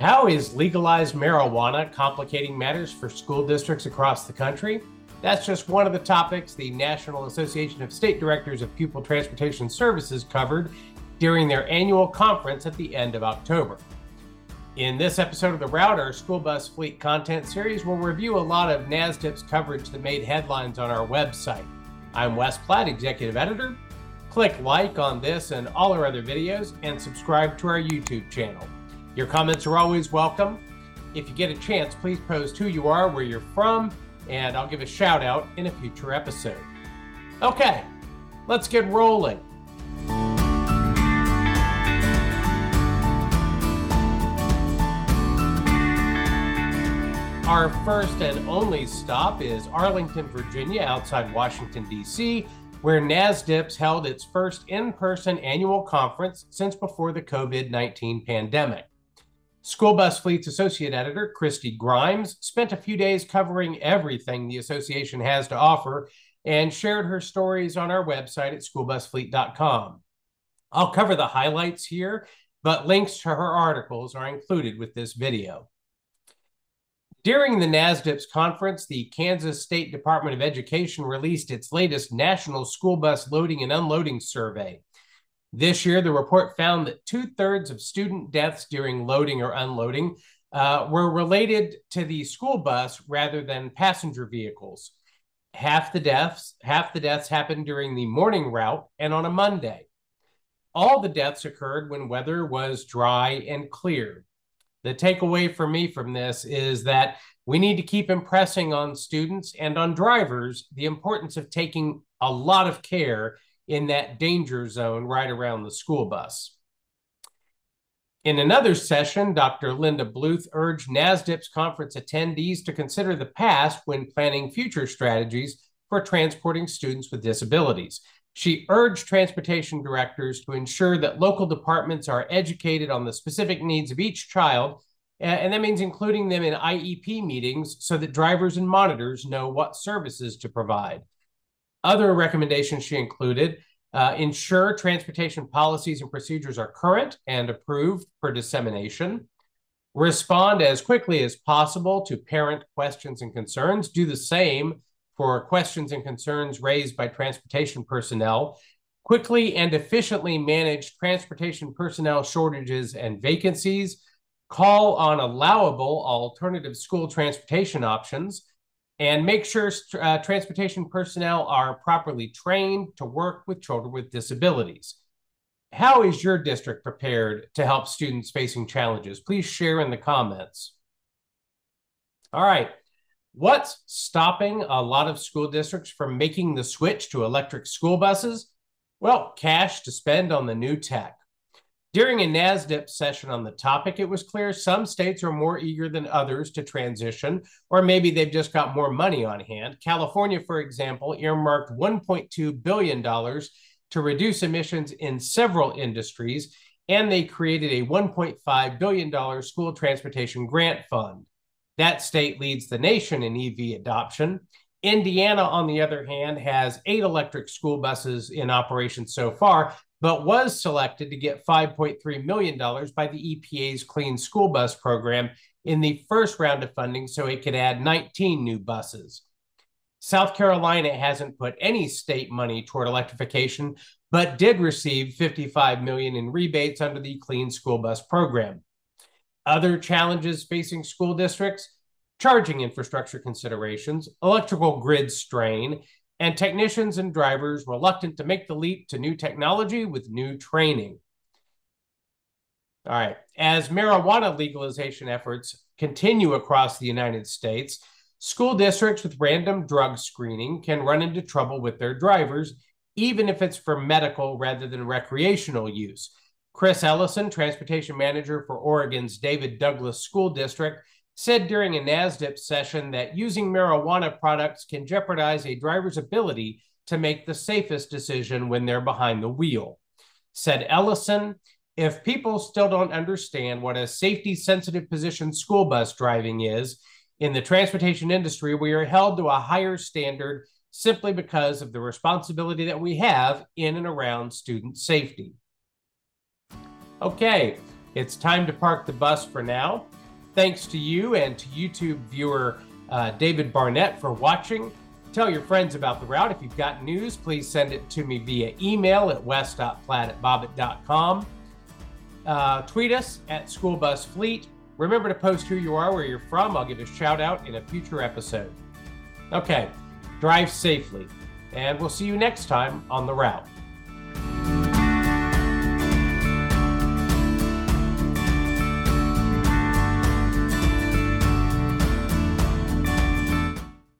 How is legalized marijuana complicating matters for school districts across the country? That's just one of the topics the National Association of State Directors of Pupil Transportation Services covered during their annual conference at the end of October. In this episode of The Route, our school bus fleet content series, we'll review a lot of NASDPTS' coverage that made headlines on our website. I'm Wes Platt, Executive Editor. Click like on this and all our other videos and subscribe to our YouTube channel. Your comments are always welcome. If you get a chance, please post who you are, where you're from, and I'll give a shout out in a future episode. Okay, let's get rolling. Our first and only stop is Arlington, Virginia, outside Washington, D.C., where NASDPTS held its first in person annual conference since before the COVID 19 pandemic. School Bus Fleet's associate editor, Christy Grimes, spent a few days covering everything the association has to offer and shared her stories on our website at schoolbusfleet.com. I'll cover the highlights here, but links to her articles are included with this video. During the NASDPTS conference, the Kansas State Department of Education released its latest National School Bus Loading and Unloading Survey. This year, the report found that two thirds of student deaths during loading or unloading uh, were related to the school bus rather than passenger vehicles. Half the deaths, half the deaths happened during the morning route and on a Monday. All the deaths occurred when weather was dry and clear. The takeaway for me from this is that we need to keep impressing on students and on drivers the importance of taking a lot of care in that danger zone right around the school bus. In another session, Dr. Linda Bluth urged NASDPTS' conference attendees to consider the past when planning future strategies for transporting students with disabilities. She urged transportation directors to ensure that local departments are educated on the specific needs of each child, and that means including them in IEP meetings so that drivers and monitors know what services to provide. Other recommendations she included uh, ensure transportation policies and procedures are current and approved for dissemination. Respond as quickly as possible to parent questions and concerns. Do the same for questions and concerns raised by transportation personnel. Quickly and efficiently manage transportation personnel shortages and vacancies. Call on allowable alternative school transportation options and make sure uh, transportation personnel are properly trained to work with children with disabilities. How is your district prepared to help students facing challenges? Please share in the comments. All right. What's stopping a lot of school districts from making the switch to electric school buses? Well, cash to spend on the new tech. During a NASDIP session on the topic, it was clear some states are more eager than others to transition, or maybe they've just got more money on hand. California, for example, earmarked $1.2 billion to reduce emissions in several industries, and they created a $1.5 billion school transportation grant fund. That state leads the nation in EV adoption. Indiana, on the other hand, has eight electric school buses in operation so far, but was selected to get $5.3 million by the EPA's Clean School Bus Program in the first round of funding so it could add 19 new buses. South Carolina hasn't put any state money toward electrification, but did receive 55 million in rebates under the Clean School Bus Program. Other challenges facing school districts charging infrastructure considerations, electrical grid strain, and technicians and drivers reluctant to make the leap to new technology with new training. All right. As marijuana legalization efforts continue across the United States, school districts with random drug screening can run into trouble with their drivers, even if it's for medical rather than recreational use. Chris Ellison, transportation manager for Oregon's David Douglas School District, said during a NASDIP session that using marijuana products can jeopardize a driver's ability to make the safest decision when they're behind the wheel. Said Ellison, if people still don't understand what a safety sensitive position school bus driving is, in the transportation industry, we are held to a higher standard simply because of the responsibility that we have in and around student safety. Okay, It's time to park the bus for now. Thanks to you and to YouTube viewer uh, David Barnett for watching. Tell your friends about the route. If you've got news, please send it to me via email at wes.platt at bobit.com. Uh, tweet us at schoolbusfleet. Remember to post who you are, where you're from. I'll give a shout out in a future episode. Okay, drive safely, and we'll see you next time on the route.